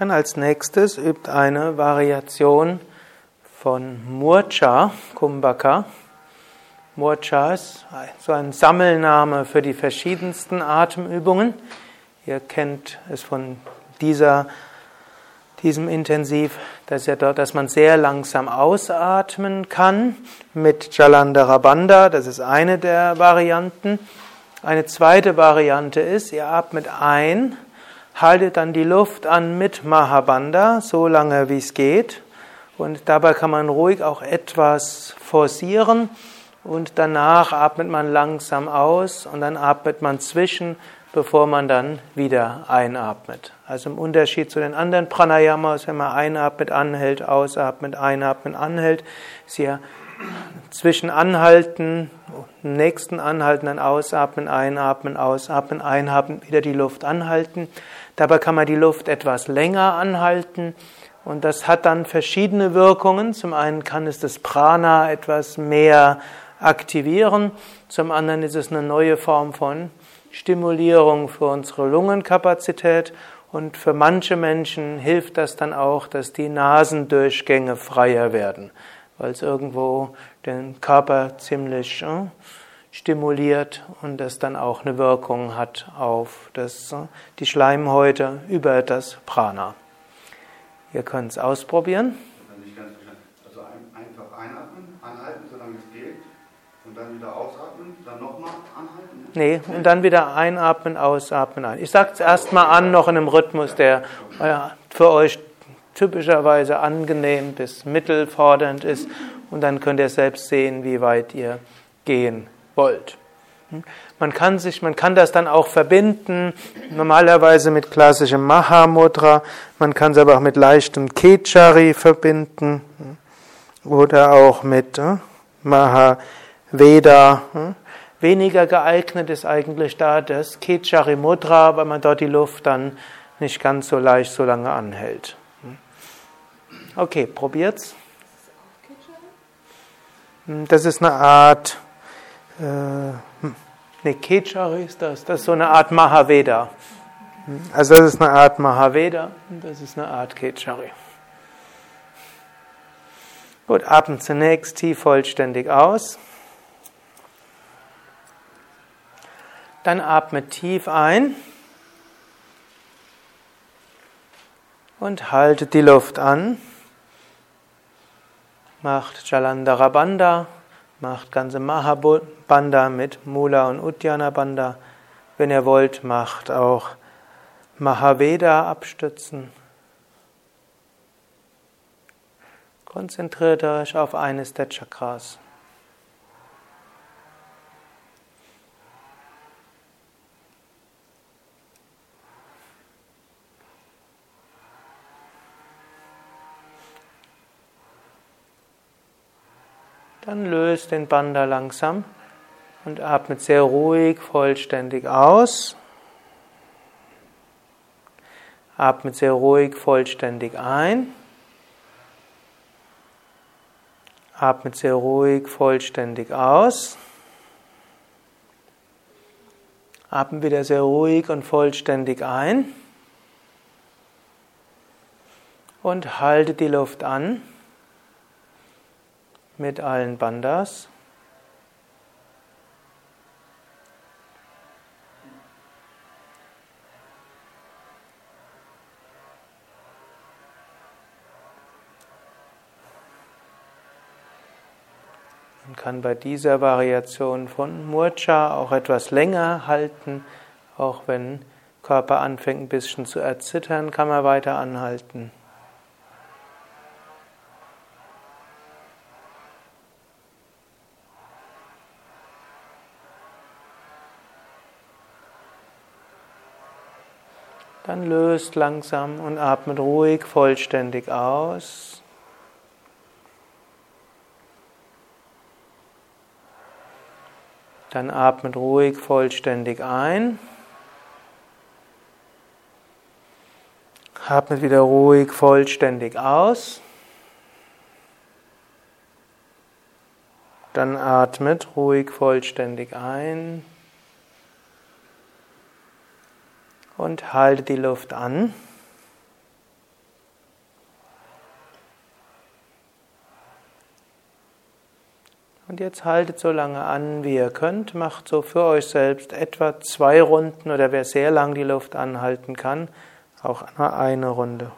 Dann als nächstes übt eine Variation von Murcha, Kumbhaka. Murcha ist so ein Sammelname für die verschiedensten Atemübungen. Ihr kennt es von dieser, diesem Intensiv, dass, ja dort, dass man sehr langsam ausatmen kann mit Jalandhara Bandha. Das ist eine der Varianten. Eine zweite Variante ist, ihr atmet ein, haltet dann die Luft an mit Mahabandha, so lange wie es geht. Und dabei kann man ruhig auch etwas forcieren. Und danach atmet man langsam aus und dann atmet man zwischen, bevor man dann wieder einatmet. Also im Unterschied zu den anderen Pranayamas, wenn man einatmet, anhält, ausatmet, einatmet, anhält, ist hier zwischen Anhalten, nächsten Anhalten, dann ausatmen, einatmen, ausatmen, einatmen, wieder die Luft anhalten. Dabei kann man die Luft etwas länger anhalten und das hat dann verschiedene Wirkungen. Zum einen kann es das Prana etwas mehr aktivieren, zum anderen ist es eine neue Form von Stimulierung für unsere Lungenkapazität und für manche Menschen hilft das dann auch, dass die Nasendurchgänge freier werden weil es irgendwo den Körper ziemlich äh, stimuliert und das dann auch eine Wirkung hat auf das, die Schleimhäute über das Prana. Ihr könnt es ausprobieren. Also einfach einatmen, anhalten, solange es geht, und dann wieder ausatmen, dann nochmal anhalten? Nee, und dann wieder einatmen, ausatmen, ein. Ich sage es erstmal an, noch in einem Rhythmus, der äh, für euch typischerweise angenehm bis mittelfordernd ist und dann könnt ihr selbst sehen, wie weit ihr gehen wollt. Man kann sich, man kann das dann auch verbinden, normalerweise mit klassischem Mahamudra, man kann es aber auch mit leichtem Kechari verbinden oder auch mit äh, Mahaveda. Weniger geeignet ist eigentlich da das Kechari Mudra, weil man dort die Luft dann nicht ganz so leicht so lange anhält. Okay, probiert's. Hm, das ist eine Art, äh, hm, ne, Kechari ist das, das ist so eine Art Mahaveda. Hm, also das ist eine Art Mahaveda und das ist eine Art Kechari. Gut, atmen zunächst tief vollständig aus. Dann atme tief ein und halte die Luft an macht Jalandhara Bandha, macht ganze Mahabandha mit Mula und Uddiyana Bandha. Wenn ihr wollt, macht auch Mahaveda abstützen. Konzentriert euch auf eines der Chakras. Dann löst den Bandha langsam und atmet sehr ruhig, vollständig aus. Atmet sehr ruhig, vollständig ein. Atmet sehr ruhig, vollständig aus. Atmet wieder sehr ruhig und vollständig ein. Und halte die Luft an mit allen Bandas. Man kann bei dieser Variation von Murcha auch etwas länger halten, auch wenn Körper anfängt ein bisschen zu erzittern, kann man weiter anhalten. Dann löst langsam und atmet ruhig vollständig aus. Dann atmet ruhig vollständig ein. Atmet wieder ruhig vollständig aus. Dann atmet ruhig vollständig ein. und halte die Luft an. Und jetzt haltet so lange an, wie ihr könnt. Macht so für euch selbst etwa zwei Runden oder wer sehr lang die Luft anhalten kann, auch eine Runde.